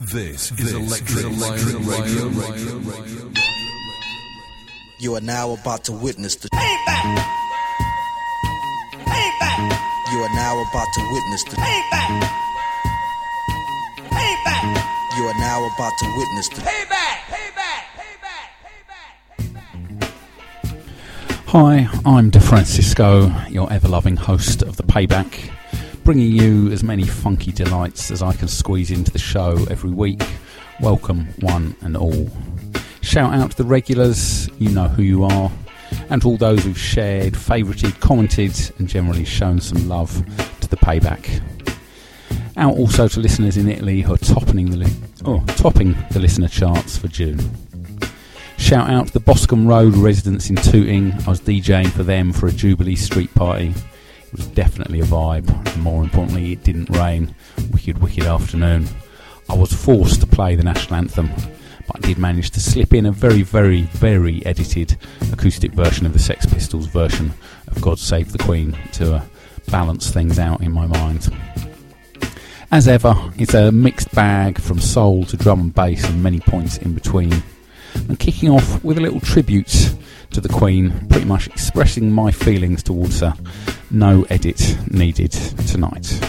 This is Electric, Electric Radio. You are now about to witness the. Payback. Payback. You are now about to witness the. Payback. Payback. You are now about to witness the. Payback! Payback. Payback. Payback. Payback. Hi, I'm D'Francisco, your ever loving host of The Payback, bringing you as many funky delights as I can squeeze into the show every week. Welcome, one and all. Shout out to the regulars, you know who you are, and to all those who've shared, favourited, commented, and generally shown some love to The Payback. Out also to listeners in Italy who are topping the, li- oh, topping the listener charts for June. Shout out to the Boscombe Road residents in Tooting. I was DJing for them for a Jubilee Street party. It was definitely a vibe, and more importantly, it didn't rain. Wicked, wicked afternoon. I was forced to play the national anthem, but I did manage to slip in a very, very, very edited acoustic version of the Sex Pistols version of God Save the Queen to uh, balance things out in my mind. As ever, it's a mixed bag from soul to drum and bass and many points in between and kicking off with a little tribute to the Queen, pretty much expressing my feelings towards her. No edit needed tonight.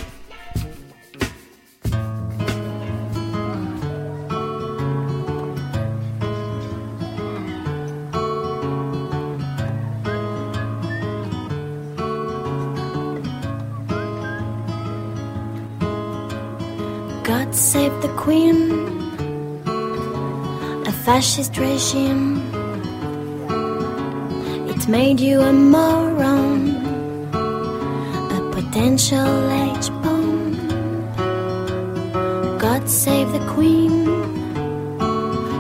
God save the Queen, fascist regime. It made you a moron, a potential H bomb. God save the Queen,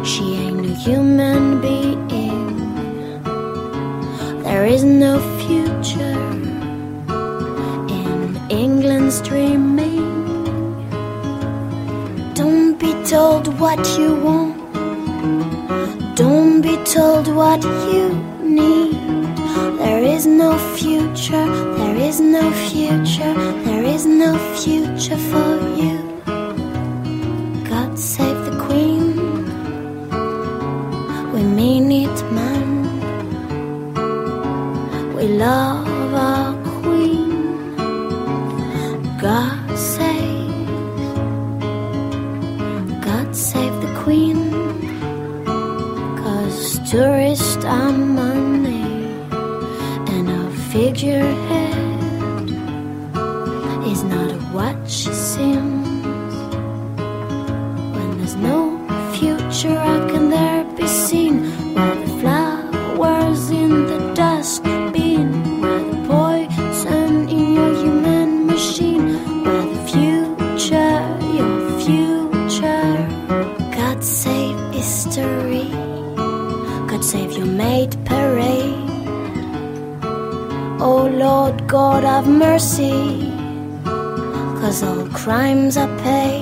she ain't a human being. There is no future in England's dreaming. Don't be told what you want. Don't be told what you need. There is no future. There is no future. There is no future for you. God save figurehead God have mercy. Cause all crimes are paid.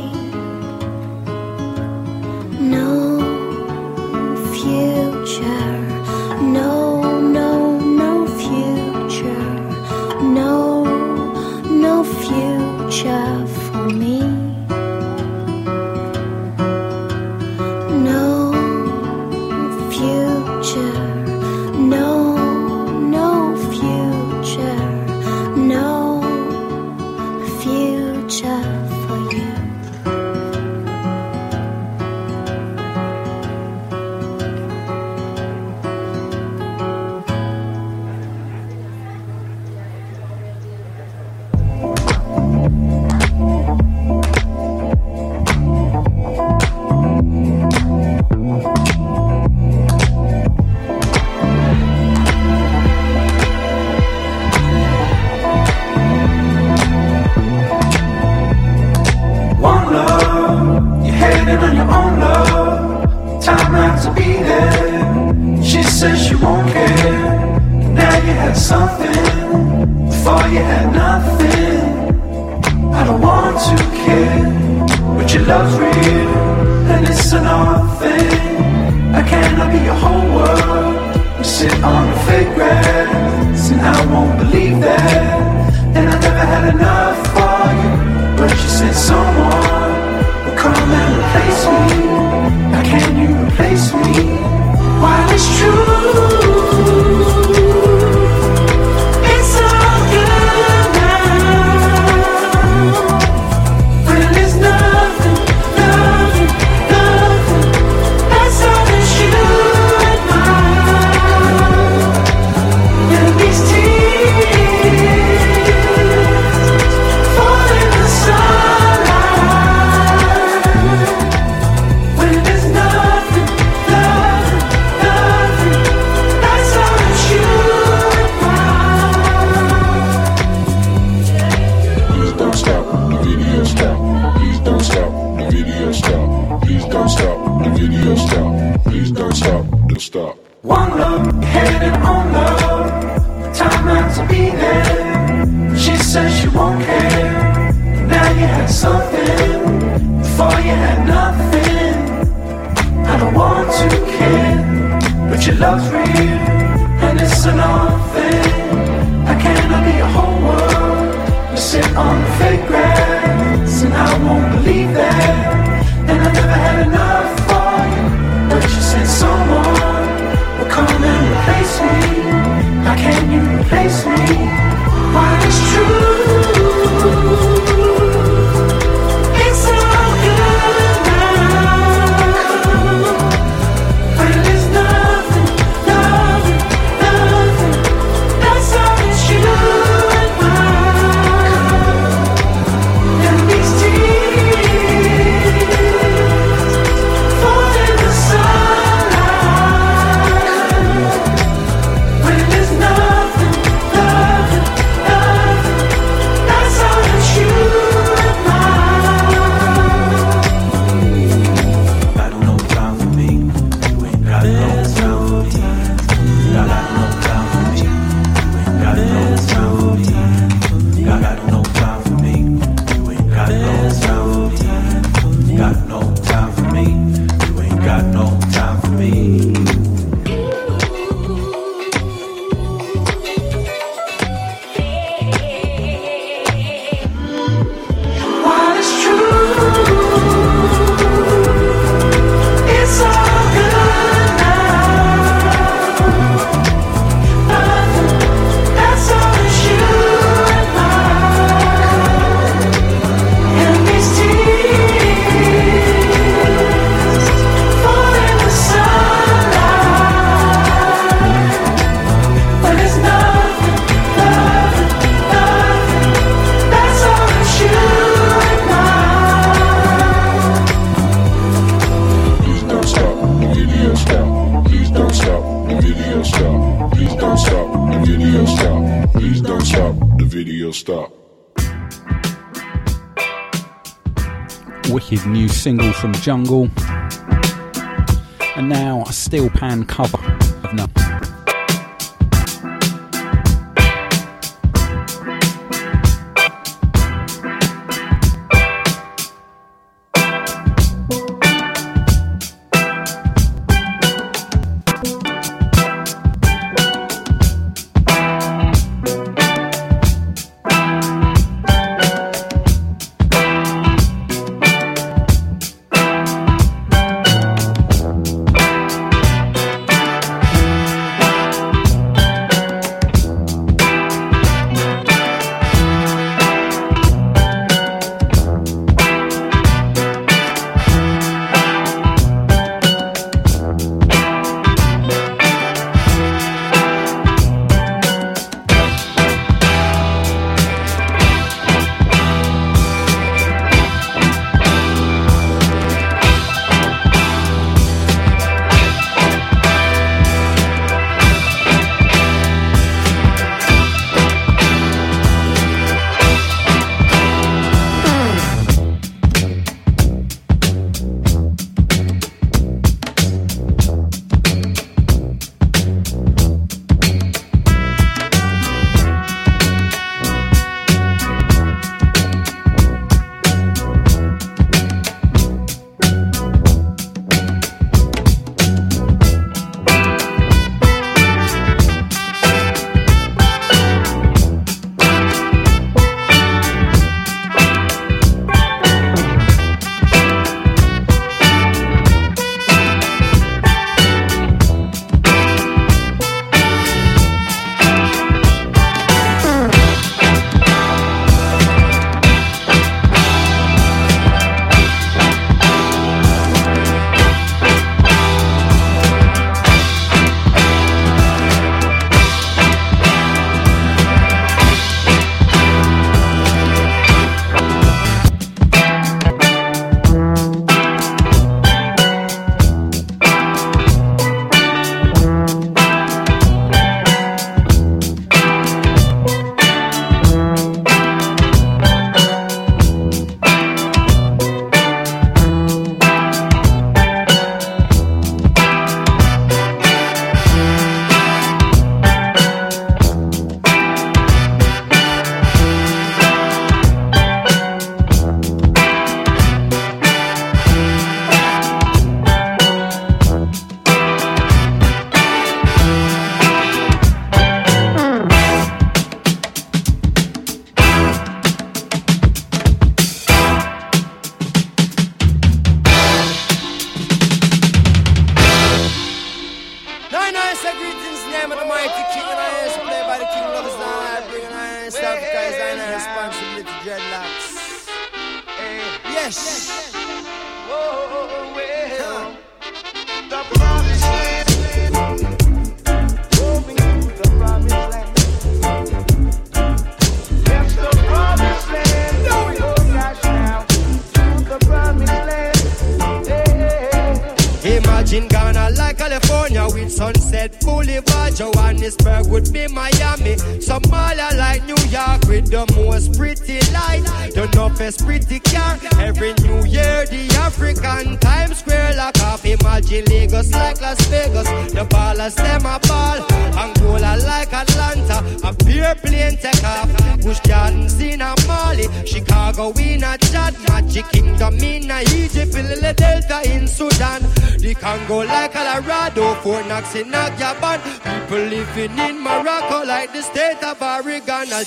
Jungle. And now a steel pan cover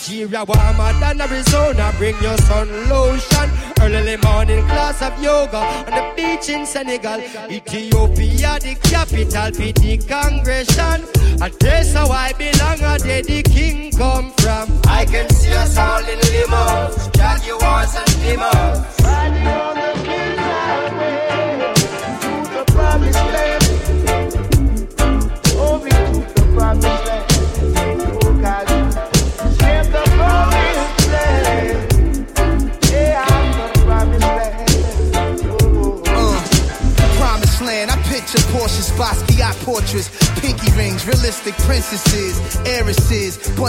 Algeria warmer than Arizona. Bring your sun lotion. Early morning class of yoga on the beach in Senegal. Ethiopia, the capital, for the congregation. A place how I belong, a day the king come from. I can see us all in limos, jaguars and limos.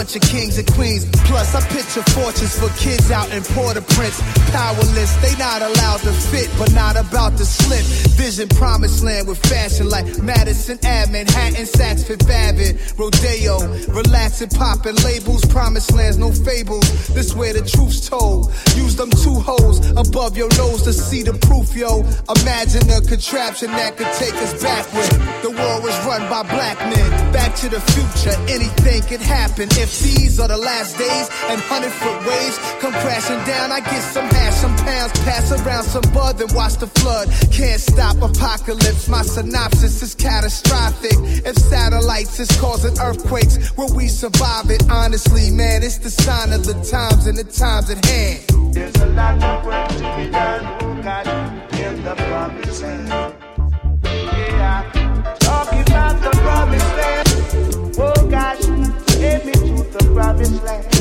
Bunch of kings and queens. Plus, I picture fortunes for kids out in Port-au-Prince, powerless. They not allowed to fit, but not about to slip. Vision promised land with fashion like Madison Ave, Manhattan, Saks Fifth Avenue, Rodeo, relaxing, popping labels. Promised lands, no fables. This where the truth's told. Use them two holes above your nose to see the proof, yo. Imagine a contraption that could take us backward. The war was run by black men. Back to the future, anything could happen. If these are the last days and hundred foot waves come crashing down, I get some hash, some pounds, pass around some bud, then watch the flood. Can't stop apocalypse. My synopsis is catastrophic. If satellites is causing earthquakes, will we survive it? Honestly, man, it's the sign of the times and the times at hand. There's a lot of work to be done, oh God, in the promised land. Promised land.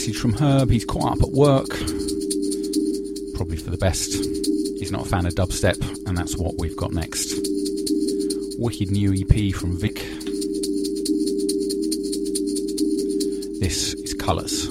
Message. From Herb. He's quite up at work. Probably for the best. He's not a fan of dubstep, and that's what we've got next. Wicked new EP from Vic. This is Colours.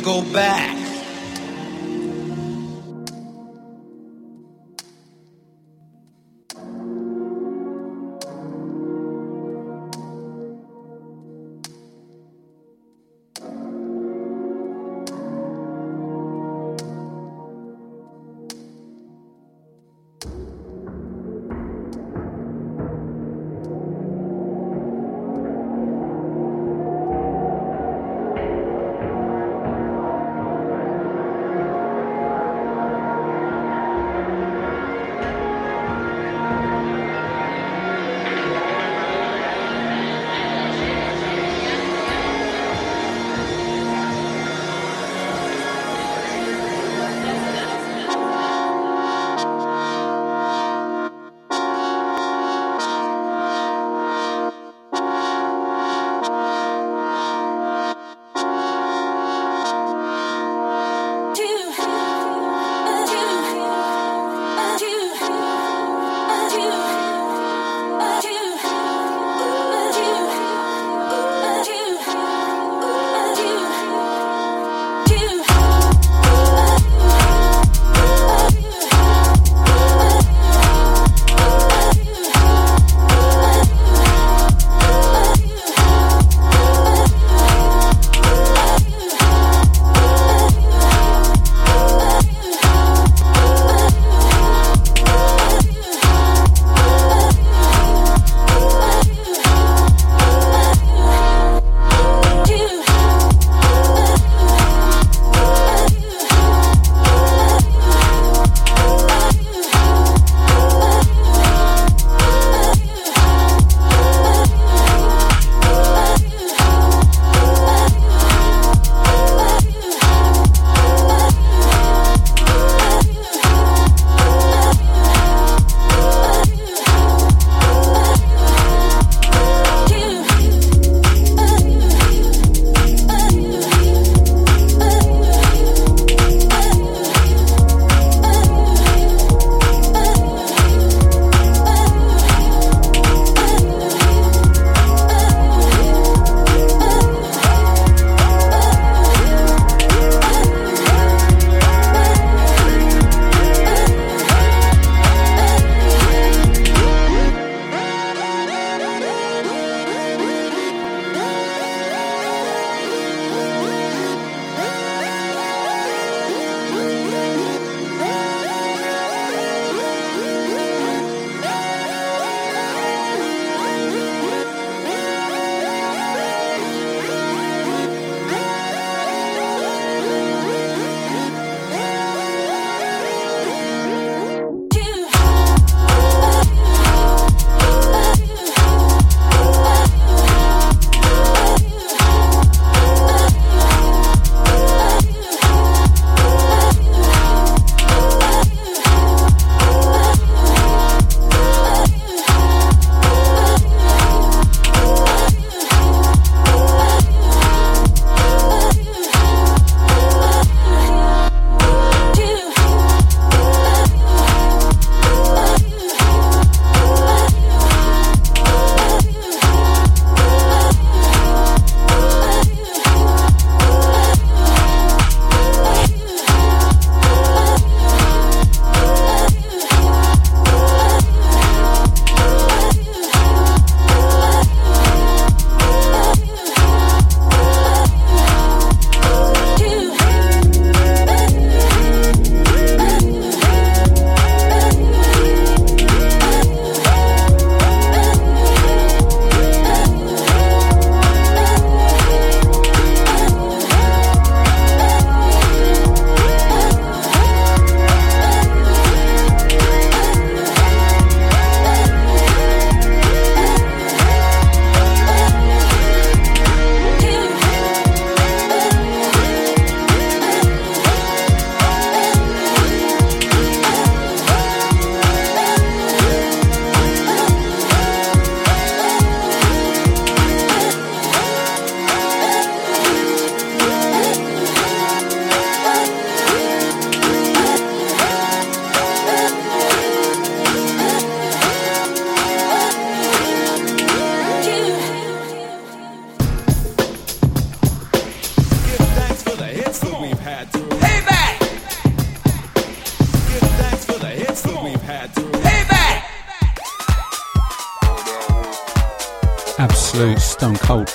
Go back.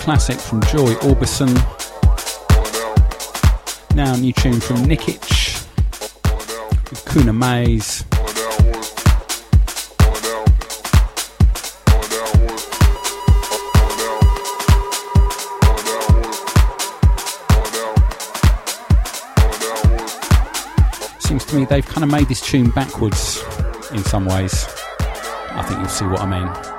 Classic from Joy Orbison. Now, new tune from Nikitch with Kuna Maze. Seems to me they've kind of made this tune backwards in some ways. I think you'll see what I mean.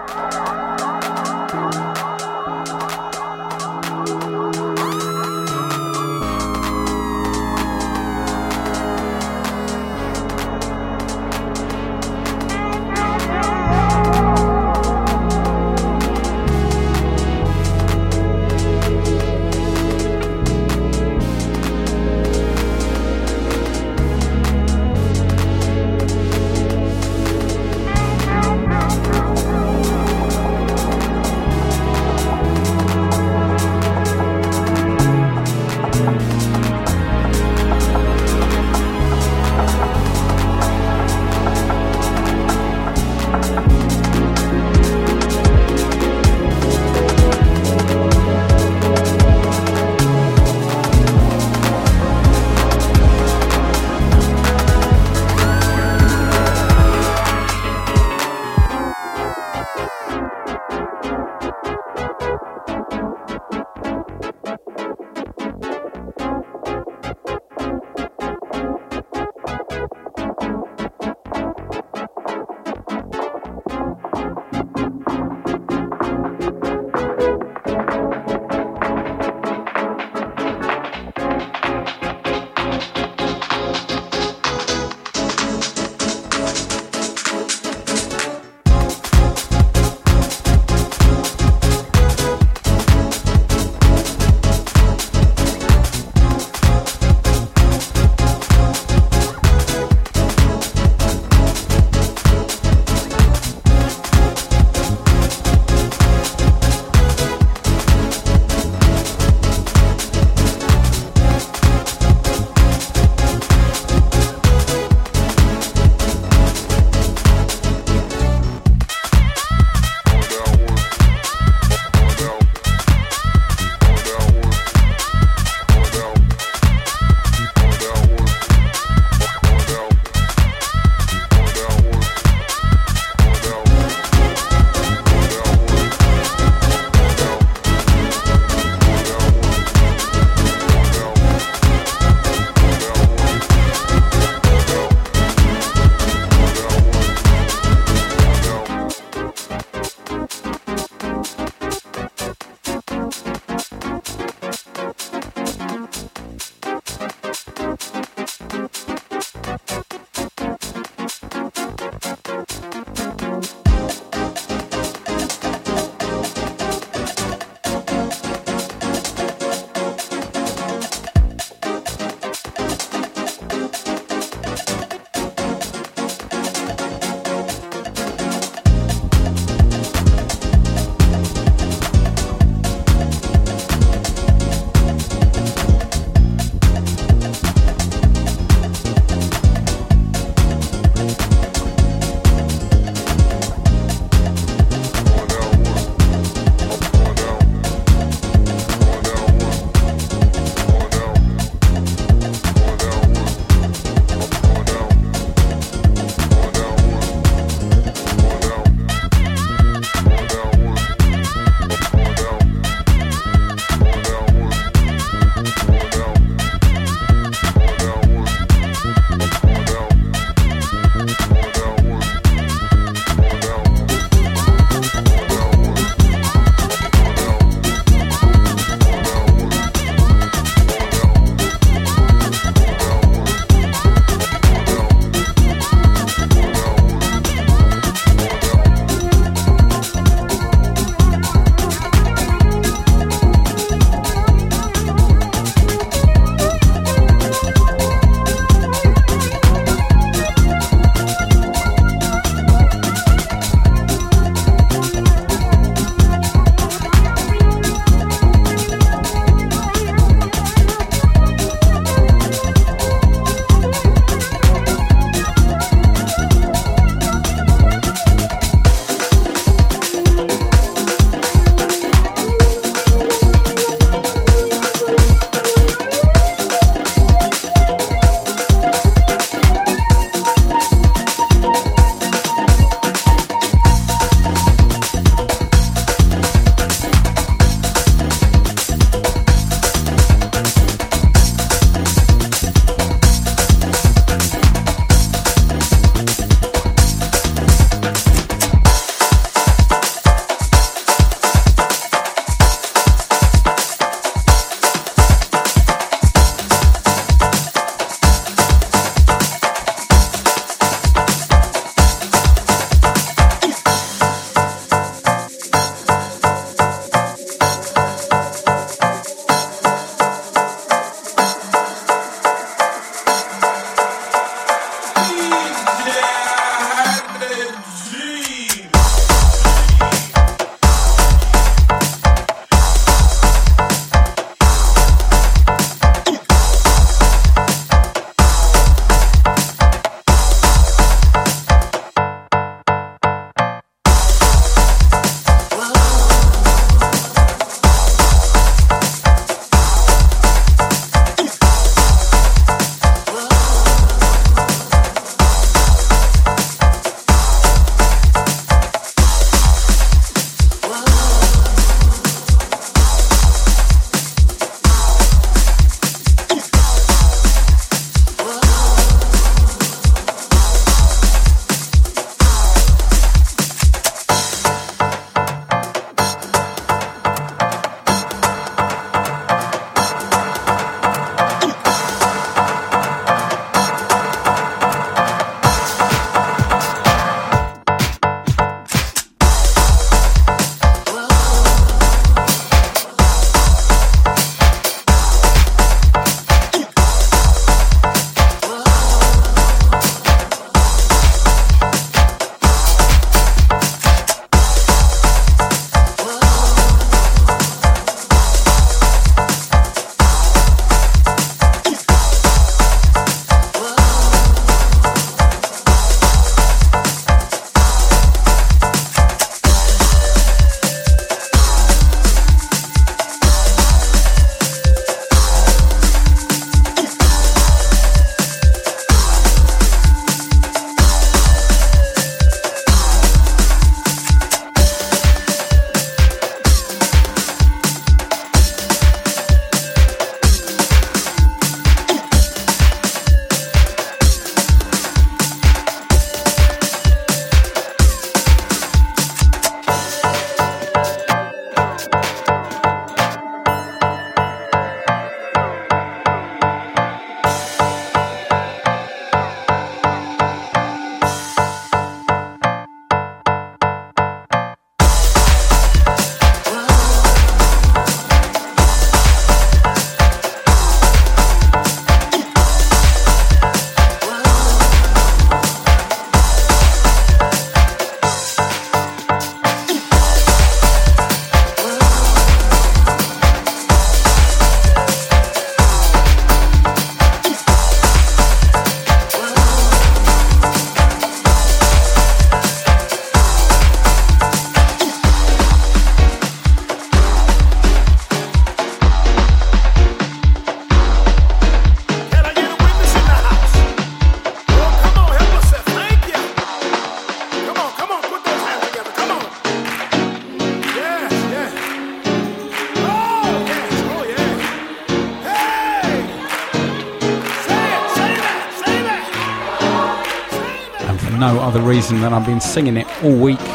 Reason than I've been singing it all week.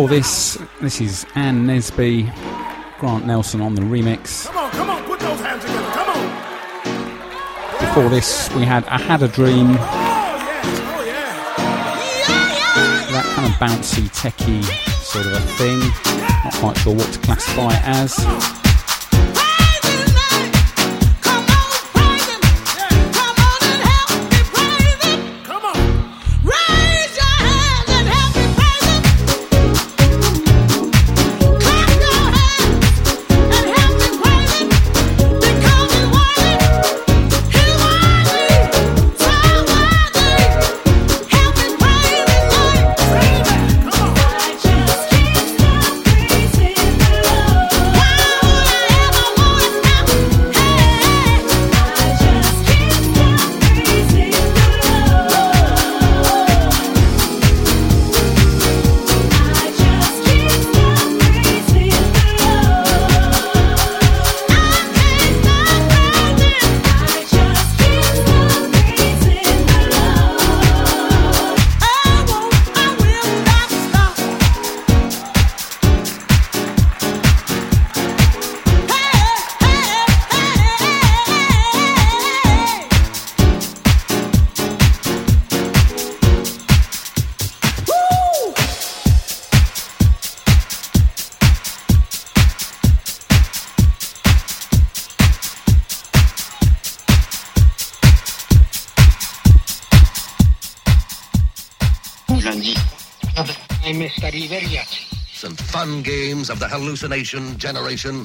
Before this, this is Ann Nesby, Grant Nelson on the remix. Come on, come on, put those hands together, come on. Before this, we had Ahadadream. Oh, yes, oh, yeah. That kind of bouncy, techie sort of a thing. Not quite sure what to classify it as. Some fun games of the hallucination generation.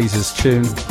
Lasers tune.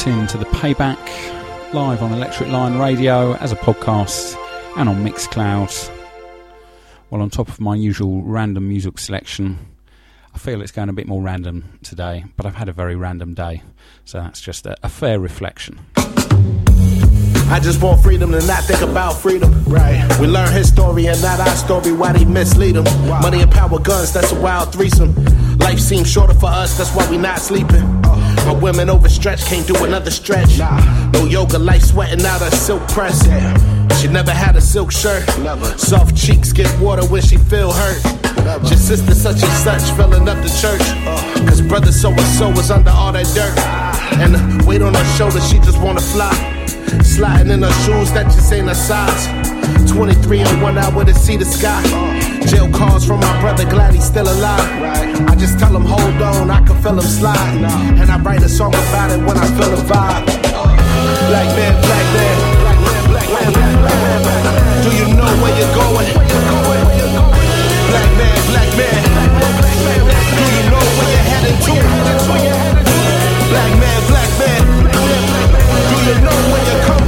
Locked in to the payback live on Electric Lion Radio as a podcast and on Mixcloud. Well, on top of my usual random music selection, I feel it's going a bit more random today, but I've had a very random day, so that's just a, a fair reflection. I just want freedom to not think about freedom. Right. We learn his story and not our story. Why they mislead him? Wow. Money and power, guns. That's a wild threesome. Life seems shorter for us. That's why we not sleeping. My women overstretched, can't do another stretch. No yoga, life sweating out her silk press. She never had a silk shirt. Never, Soft cheeks get water when she feel hurt. Your sister such and such filling up the church. Uh. Cause brother so and so was under all that dirt. And the weight on her shoulders, she just wanna fly. Sliding in her shoes, that just ain't her size. 23 and one hour to see the sky. Uh. Jail calls from my brother, glad he's still alive. I just tell him, hold on, I can feel him slide. And I write a song about it when I feel the vibe. Black man, black man. Do you know where you're going? Black man, black man. Do you know where you're heading to? Black man, black man. Do you know where you come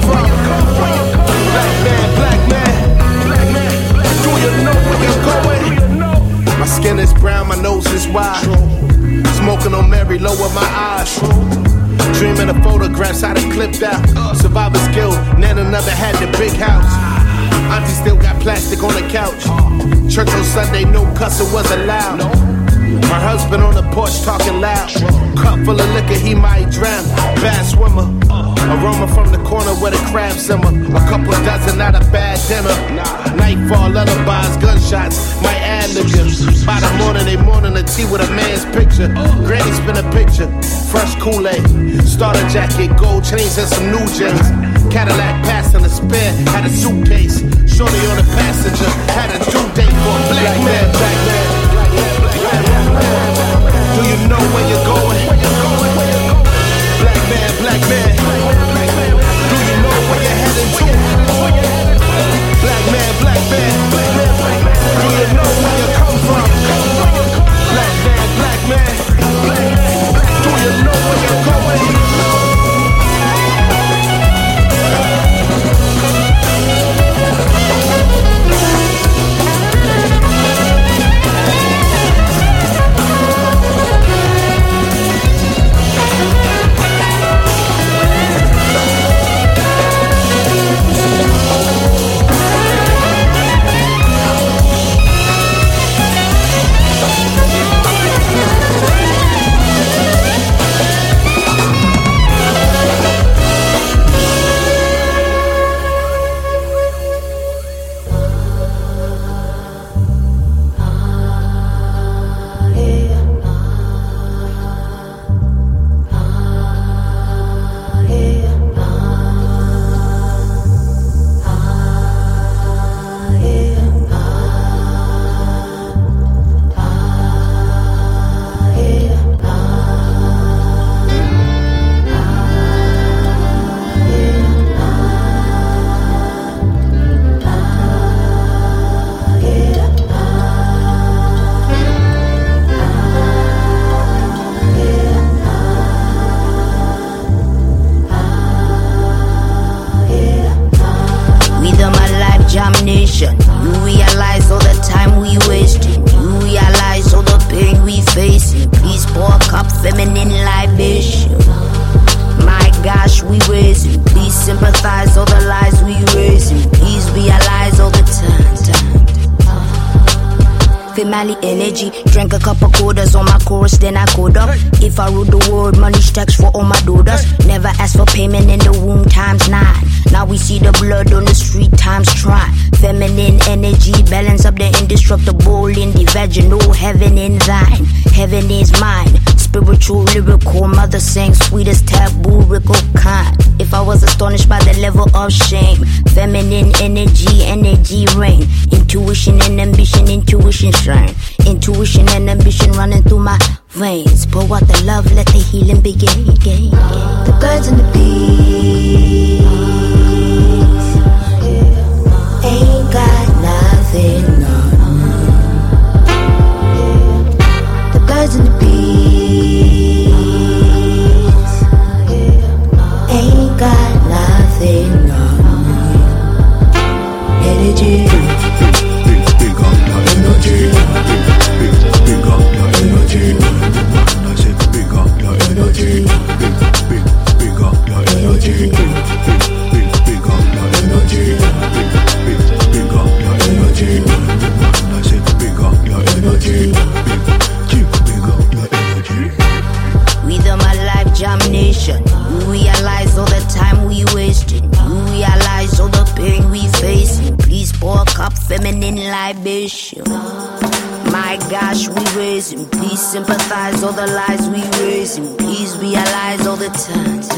My skin is brown, my nose is wide. Smoking on Mary, lower my eyes. Dreaming of photographs I done clipped out. Survivor's guilt, Nana never had the big house. Auntie still got plastic on the couch. Church on Sunday, no cussing was allowed. My husband on the porch talking loud. Cup full of liquor, he might drown. Bad swimmer. Aroma from the corner where the crab simmer. A couple dozen, not a bad dinner. Nightfall, lullabies, gunshots. My ad lib you. By the morning, they morning the tea with a man's picture. Granny spin a picture. Fresh Kool-Aid. Starter jacket, gold chains, and some new jeans. Cadillac passing a spare, had a suitcase. Shorty on the passenger, had a due date for a black man, black man. Do you know where you're going? Black man, black man. Do you know where you're heading to? Black man, black man. Do you know where you come from? Black man, black man. Do vaginal. Heaven in thine, heaven is mine. Spiritual, lyrical, mother sang sweetest taboo, rickle kind. If I was astonished by the level of shame, feminine energy, energy reign. Intuition and ambition, intuition shine. Intuition and ambition running through my veins. Pour out the love, let the healing begin. The birds and the bees you. All the lies we raise raising. Please realize all the times.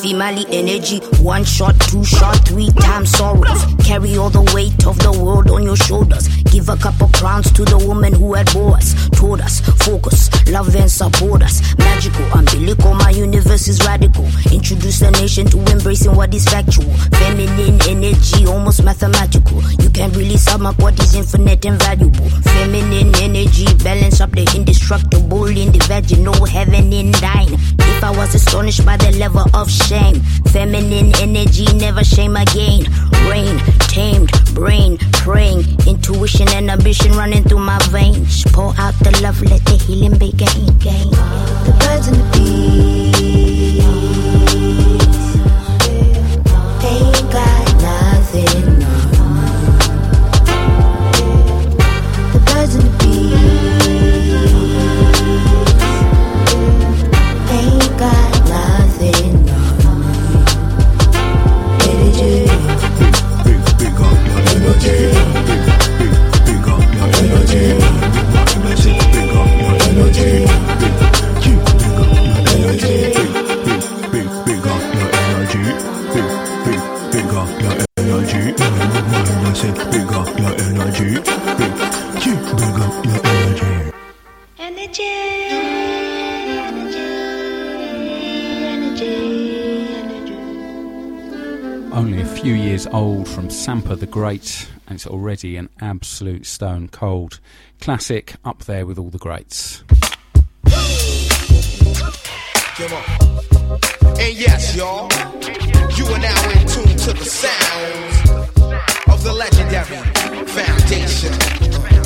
Female energy, one shot, two shot, three times sorrows. Carry all the weight of the world on your shoulders. Give a couple crowns to the woman who had bore us. Told us, focus, love and support us. Magical, umbilical, my universe is radical. Introduce the nation to embracing what is factual. Feminine energy, almost mathematical. You can't really sum up what is infinite and valuable. Feminine energy, balance up the indestructible in the vaginal heaven in thine. If I was astonished by the level of shame, feminine energy, never shame again. Rain, tamed, brain, praying, intuition and ambition running through my veins. Pour out the love, let the healing begin. The birds and the bees, old from Sampa the Great, and it's already an absolute stone cold classic up there with all the greats. And yes, y'all, you are now in tune to the sounds of the legendary Foundation.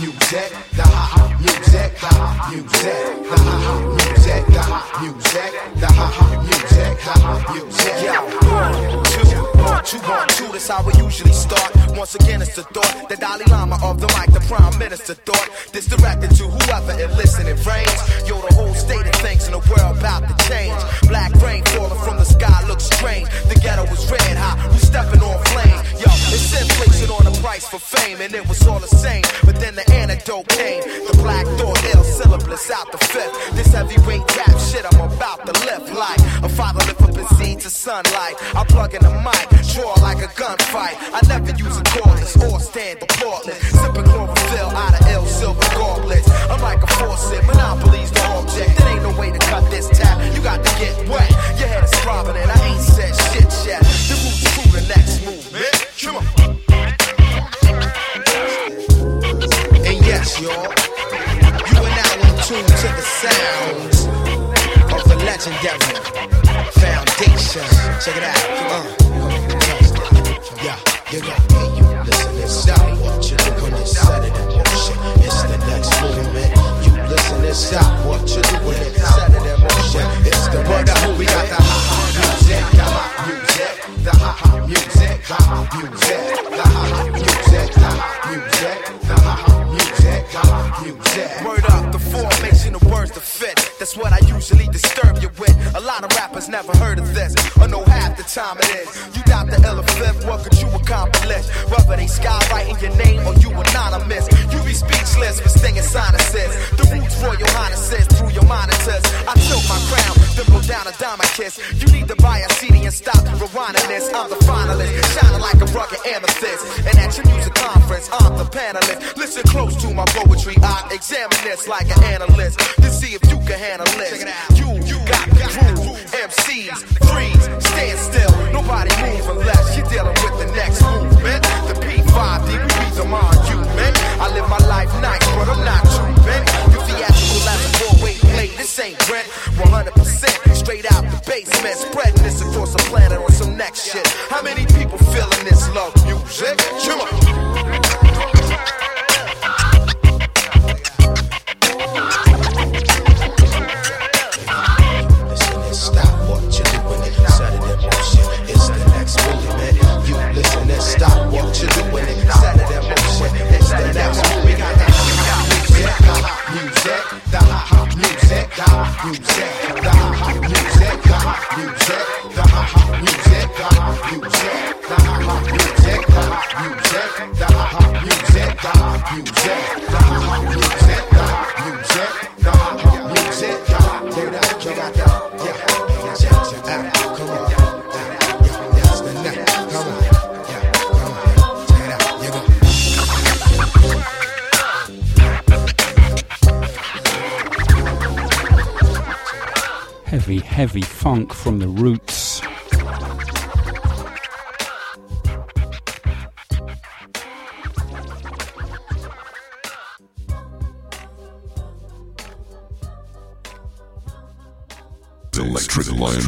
Music, the ha music, the ha music, the ha music, the ha music, the ha music, the ha music. Yo, one, two, one, two, one, two. That's how we usually start. Once again, it's the thought, the Dalai Lama of the mic, the Prime Minister thought. This directed to whoever it listening frames. Yo, the whole state of things in the world about to change. Black rain falling from the sky looks strange. The ghetto was red hot, we stepping on flame. Yo, it's inflation on the price for fame, and it was all the same. But then the antidote came. The black thought, ill syllabus out the fifth. This heavyweight rap shit I'm about to lift like a father lift up his seed to sunlight. I plug in the mic, draw like a gunfight. I never use a cordless or stand applaudless. Sipping chlorophyll out of ill silver gauntlets. I'm like a faucet, monopolies the object. There ain't no way to cut this tap. You got to get wet. Your head is throbbing and I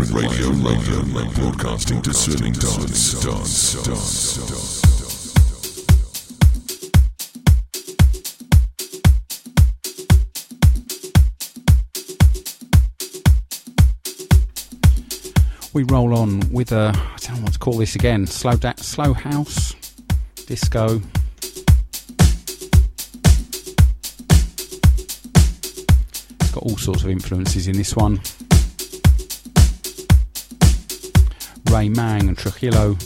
Different radio, radio, broadcasting discerning dance, dance, dance, dance. dance. we roll on with a I don't know what to call this again slow da- slow house disco it's got all sorts of influences in this one Ray Mang and Trujillo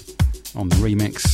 on the remix.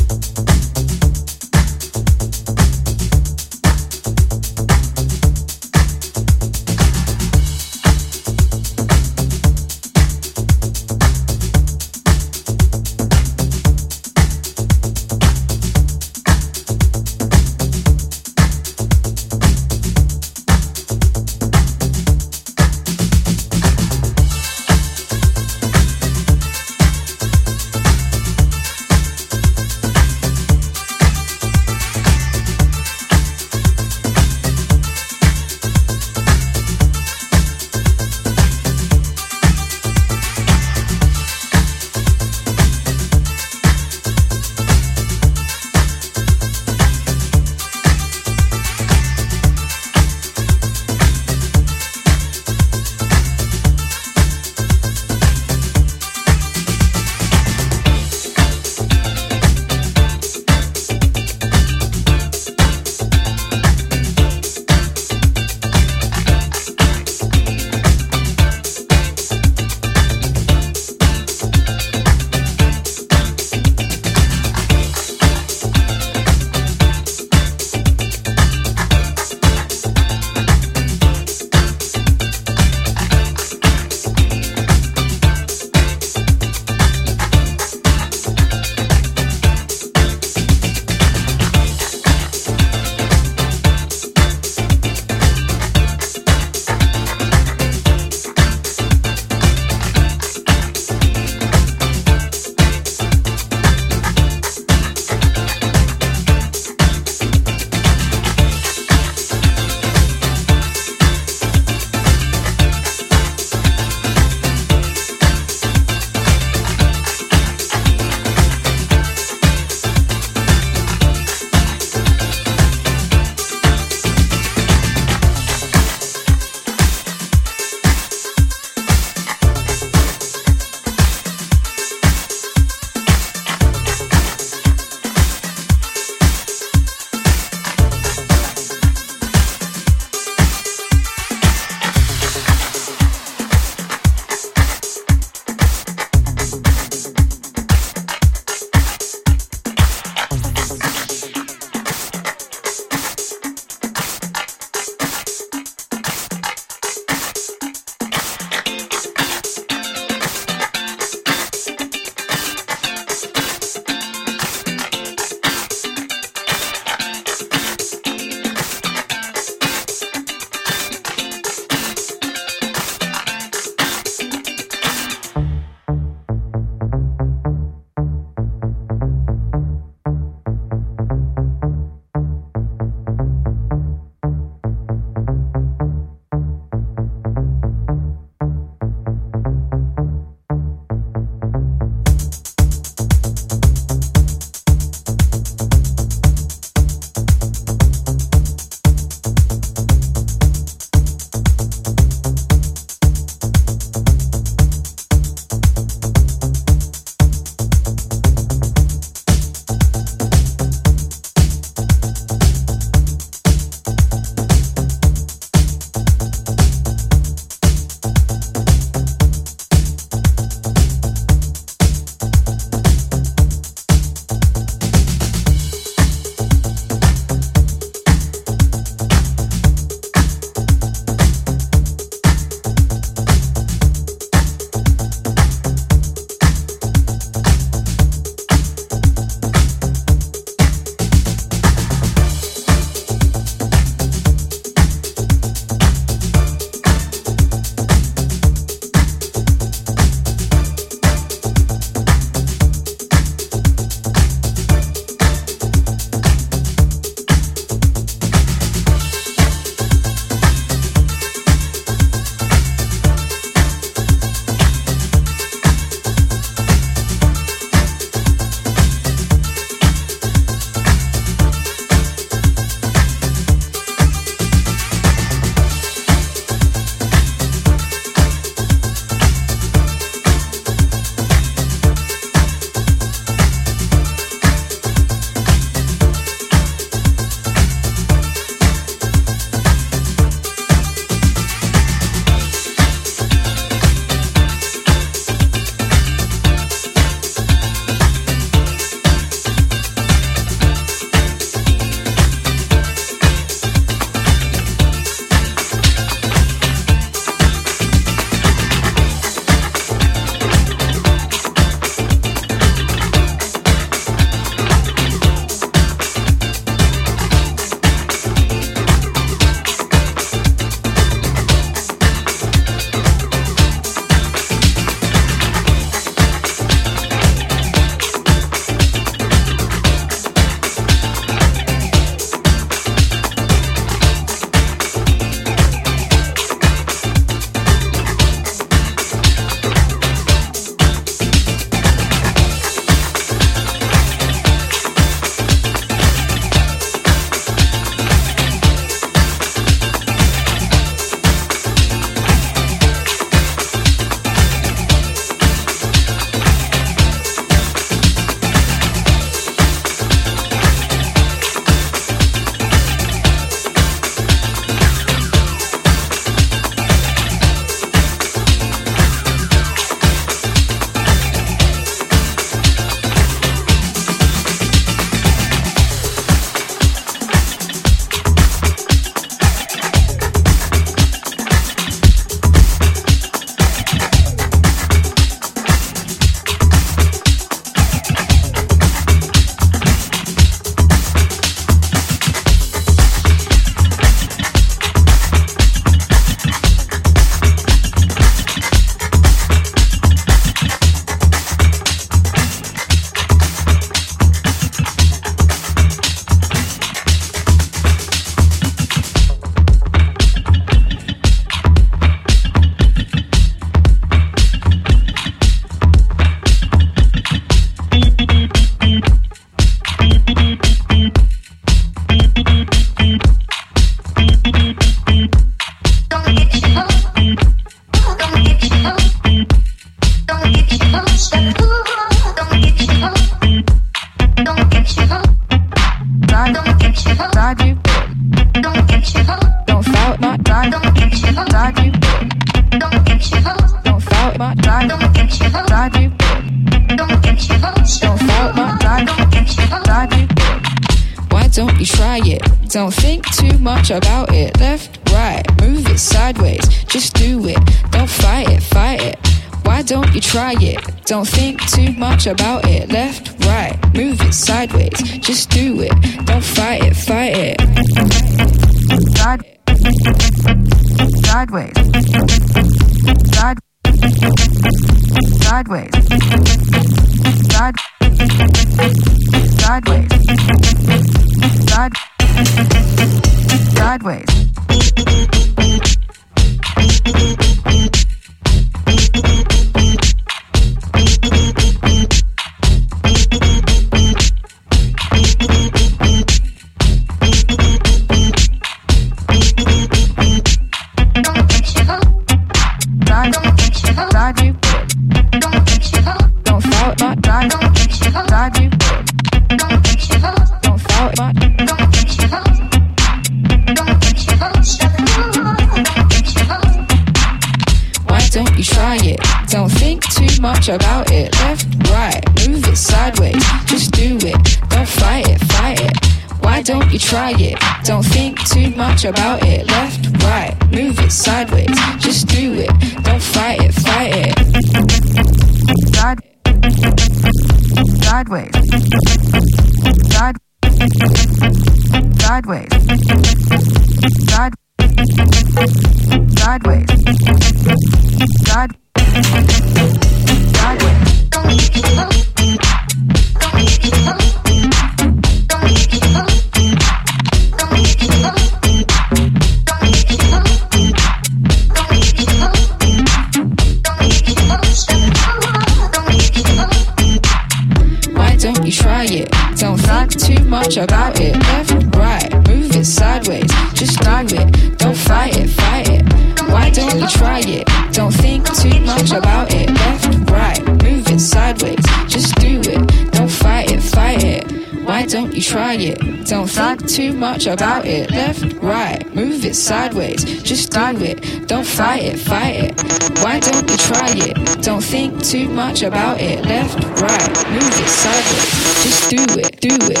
too much about it. Left, right, move it sideways. Just do it, do it.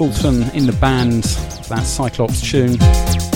Fulton in the band, that Syclops tune.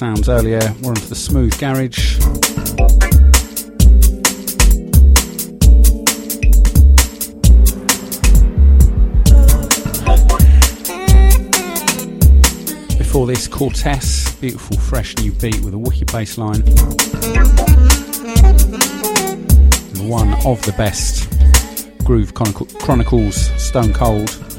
Sounds earlier. We're onto the smooth garage. Before this, Cortese, beautiful fresh new beat with a wicked bass line. One of the best, Groove Chronicles, Stone Cold.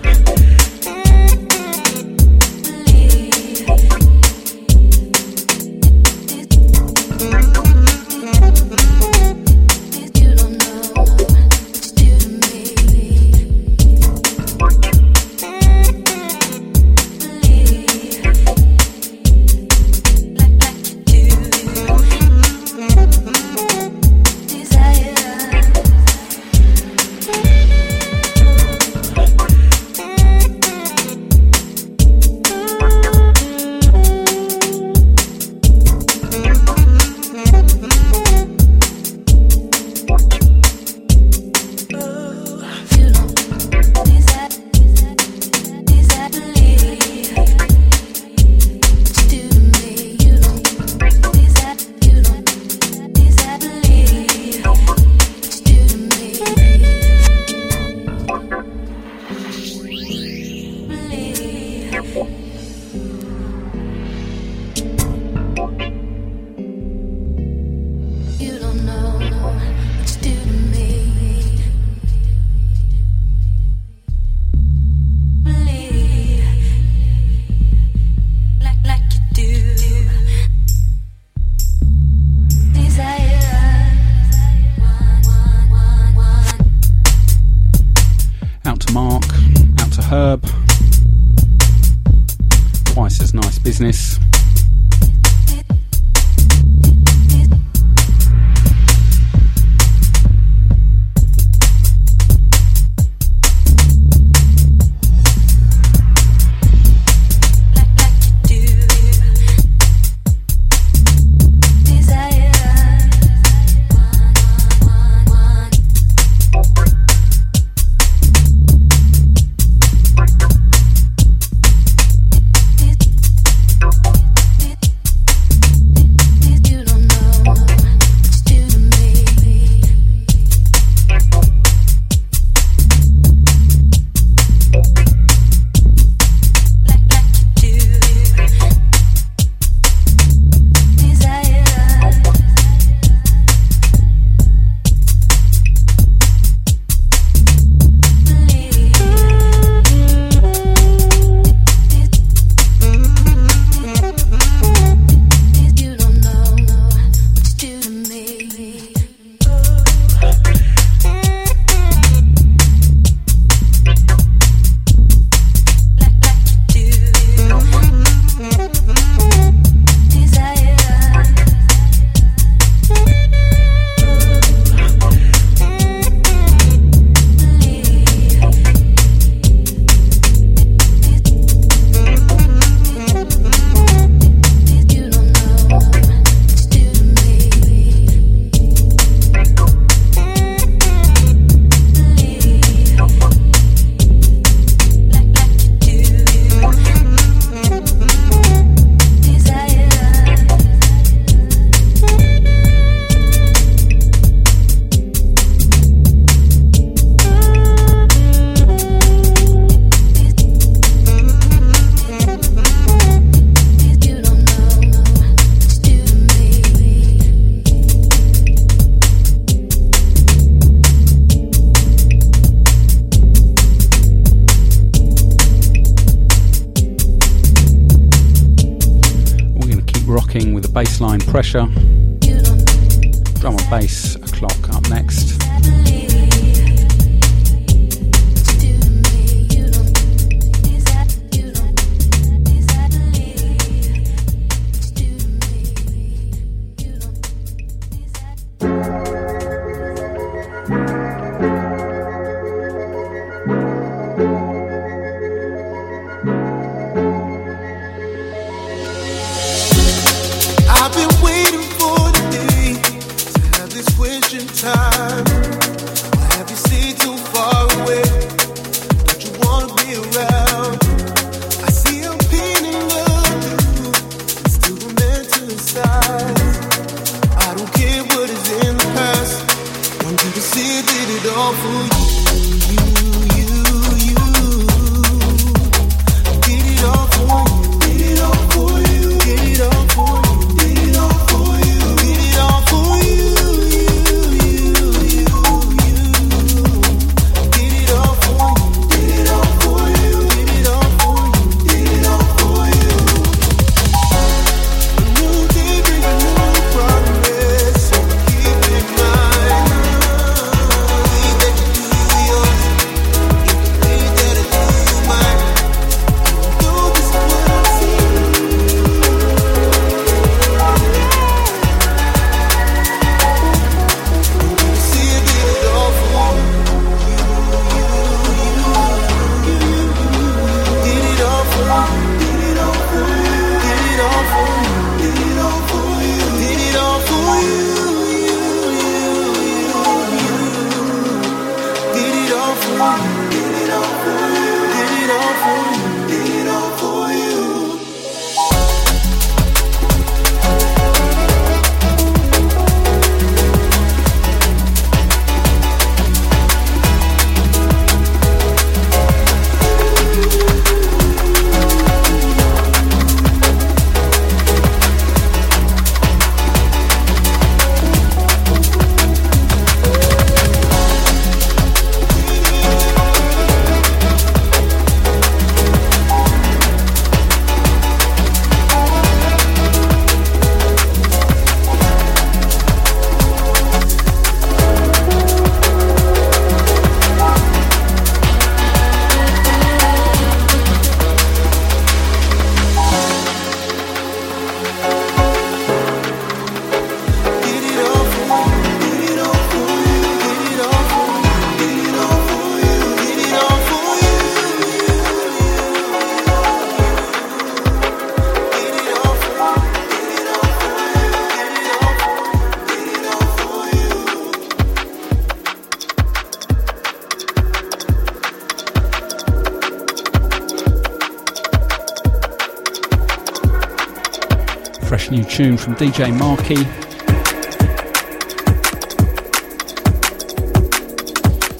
tune from DJ Marky.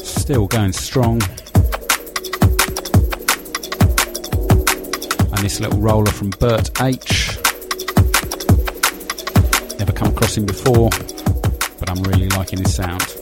Still going strong. And this little roller from Bert H. Never come across him before, but I'm really liking his sound.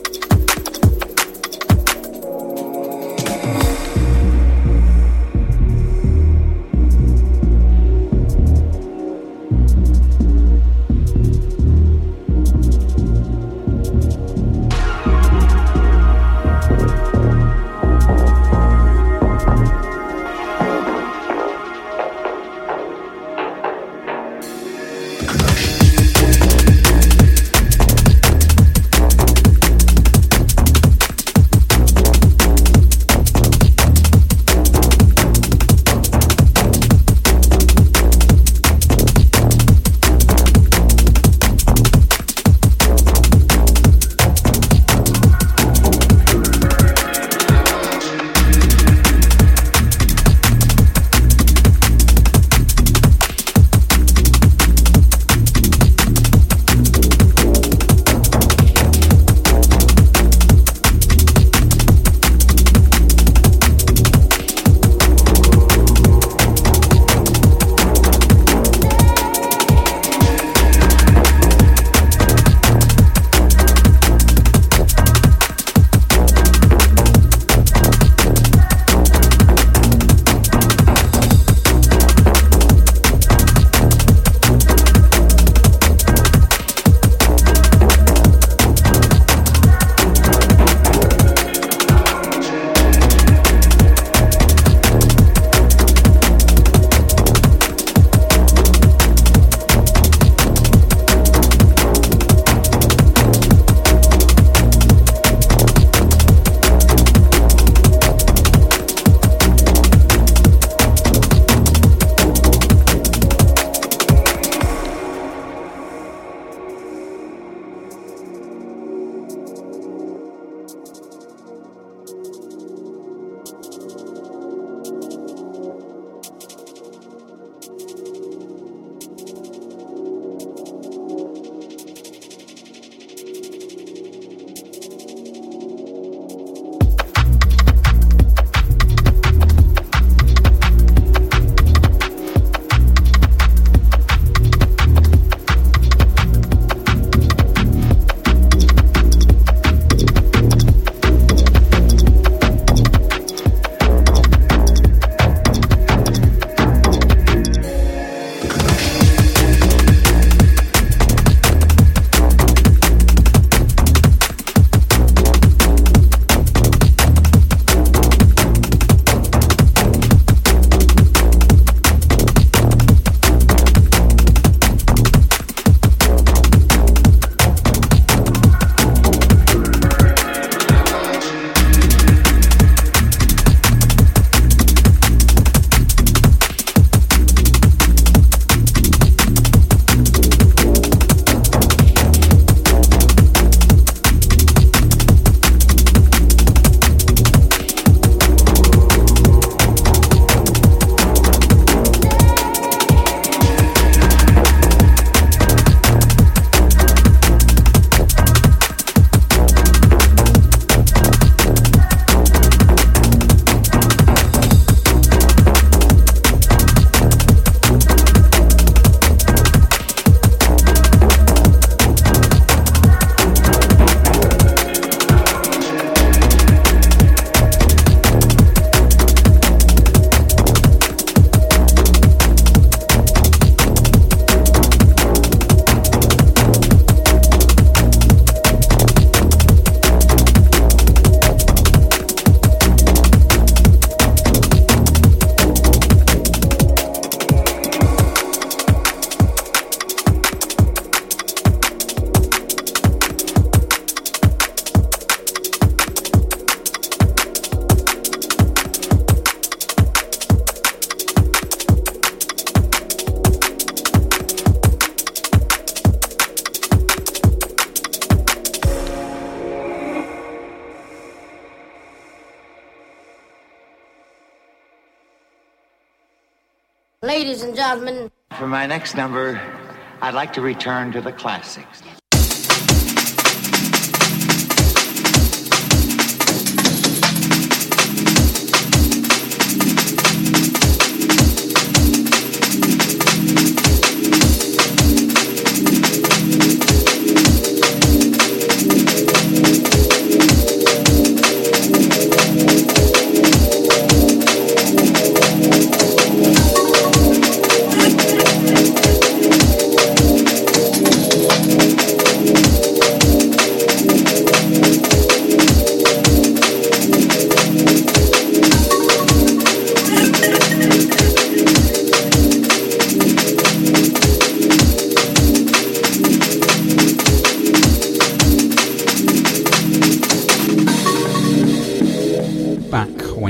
Like to return to the classics.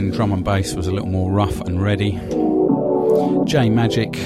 When drum and bass was a little more rough and ready. J Majik.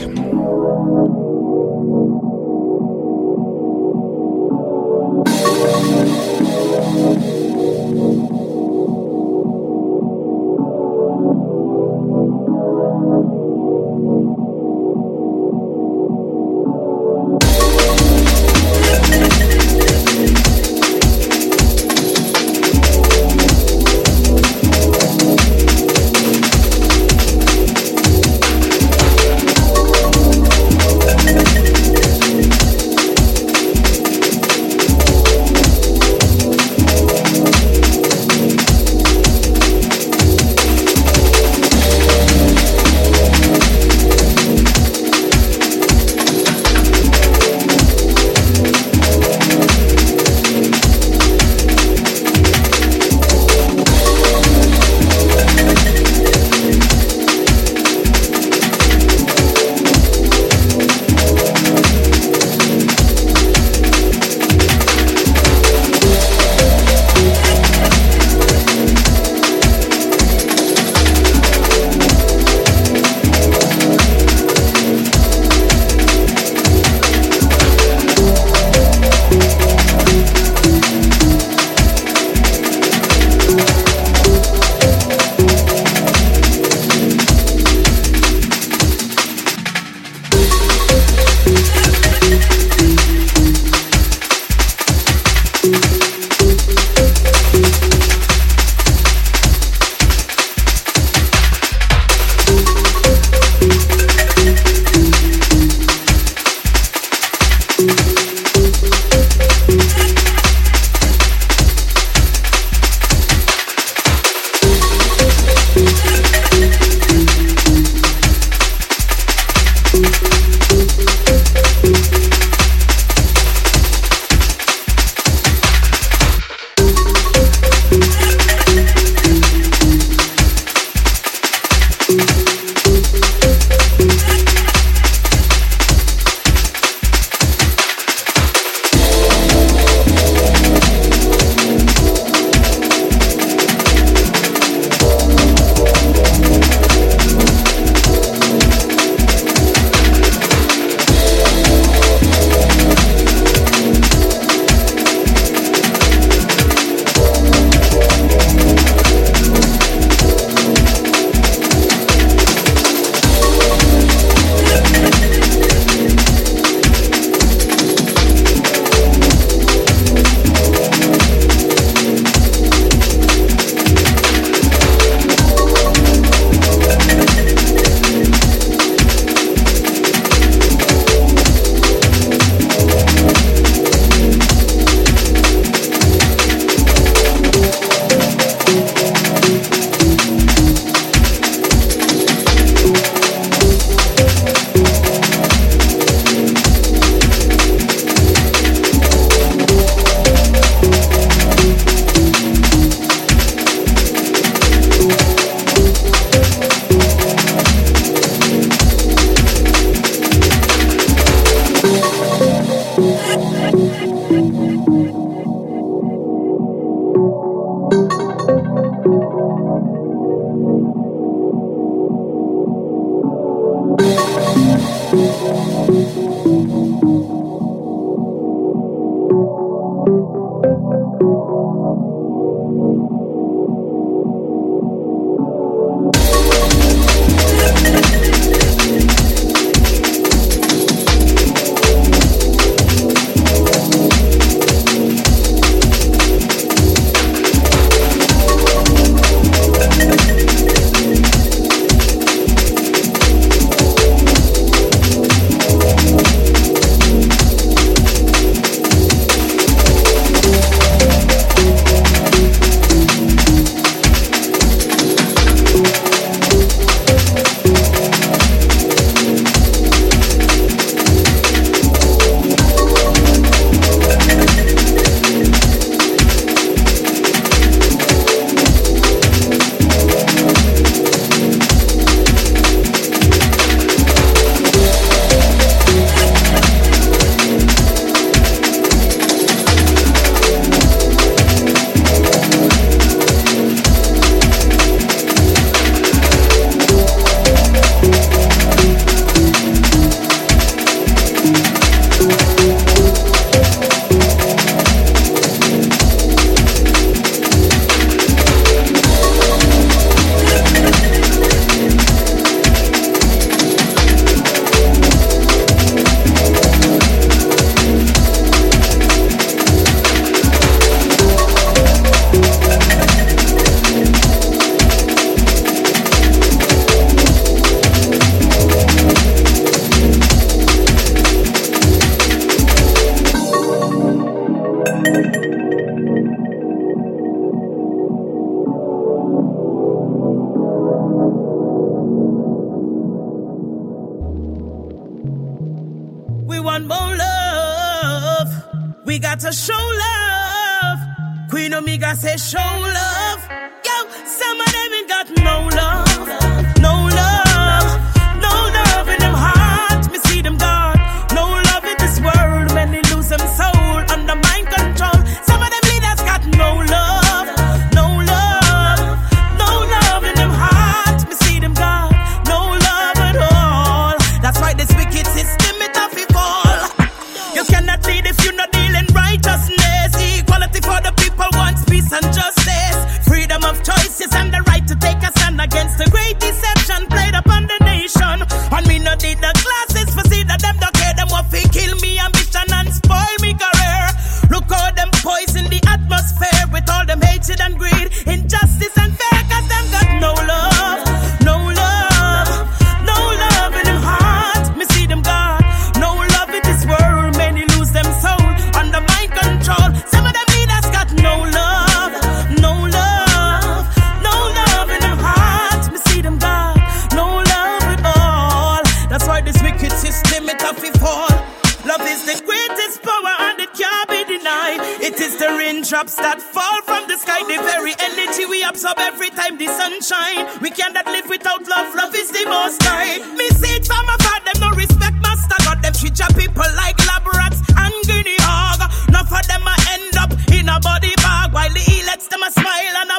fall from the sky, the very energy we absorb every time the sunshine. We cannot live without love, love is the most high. Me see it from afar, them no respect master God, them treat your people like lab rats and guinea hog. Now for them I end up in a body bag, while the elect them a smile and a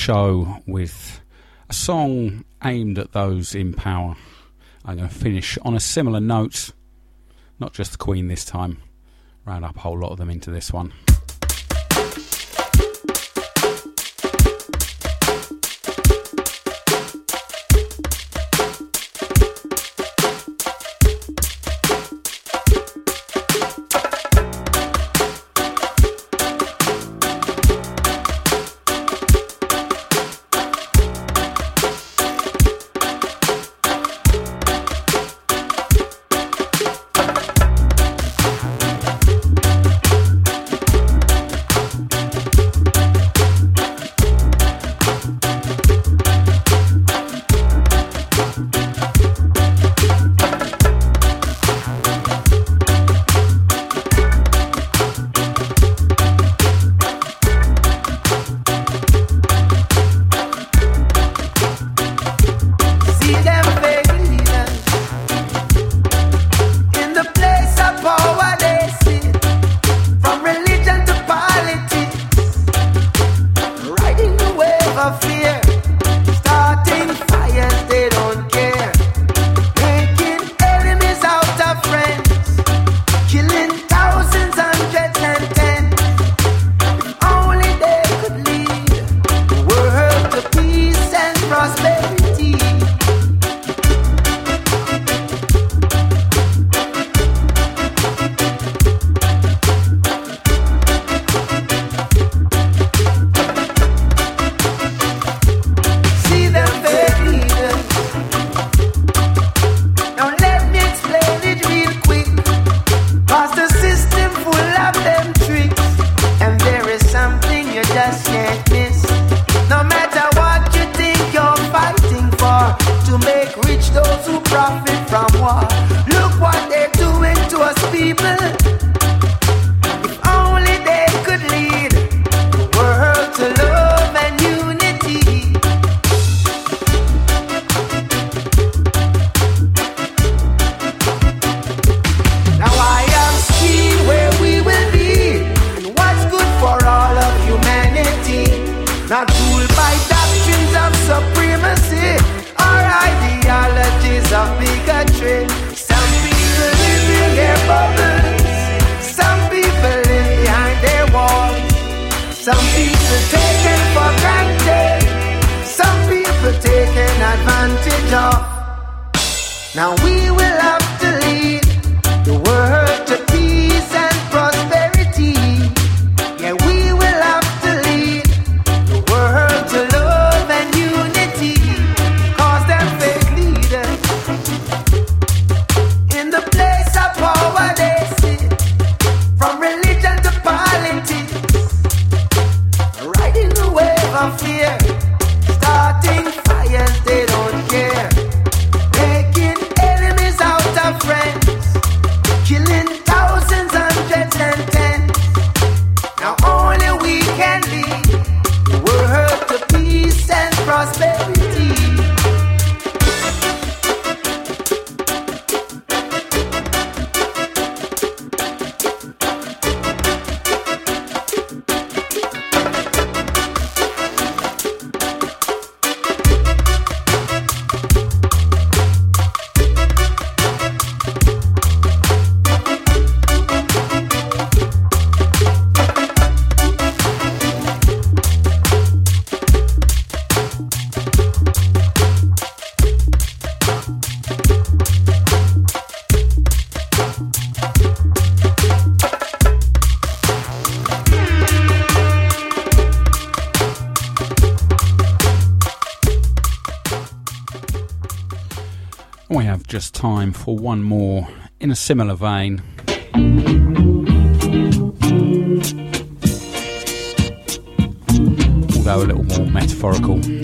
show with a song aimed at those in power. I'm going to finish on a similar note, not just the Queen this time, round up a whole lot of them into this one. for one more in a similar vein. Although a little more metaphorical.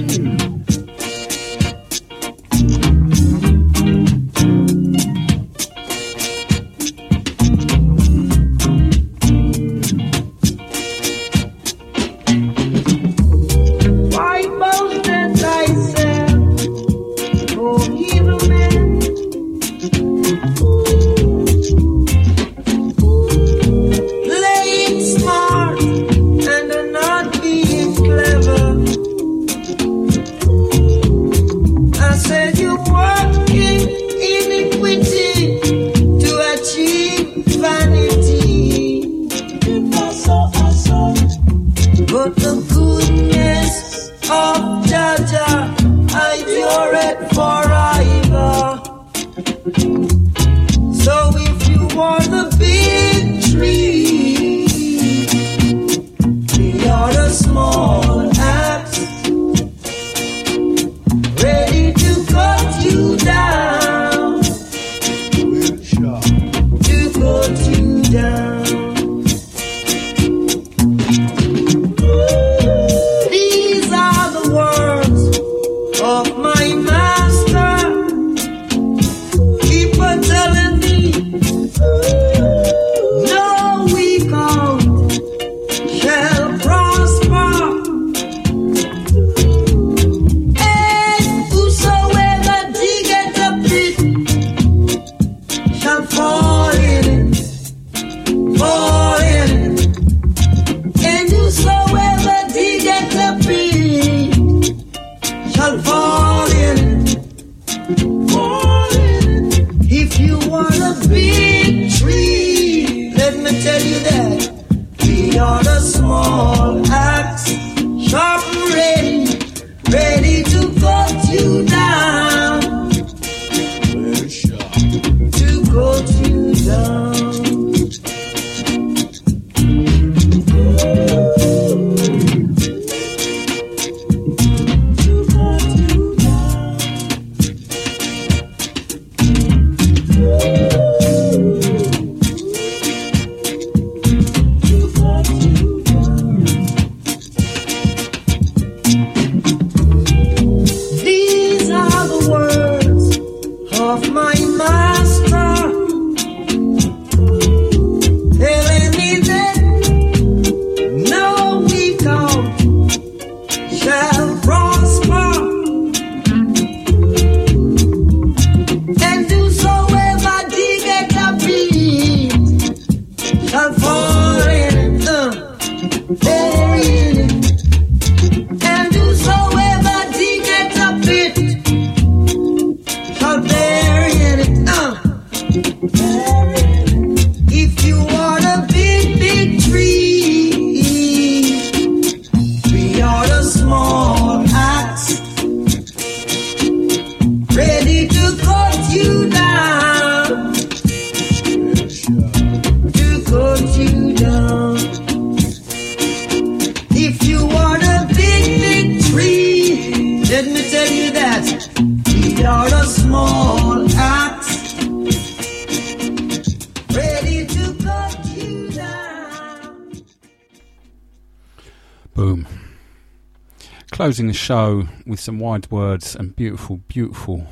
Closing the show with some wide words and beautiful, beautiful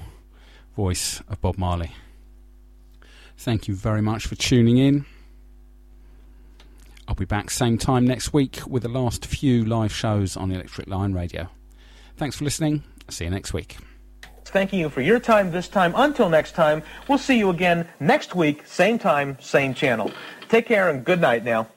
voice of Bob Marley. Thank you very much for tuning in. I'll be back same time next week with the last few live shows on Electric Lion Radio. Thanks for listening. See you next week. Thanking you for your time this time. Until next time, we'll see you again next week, same time, same channel. Take care and good night now.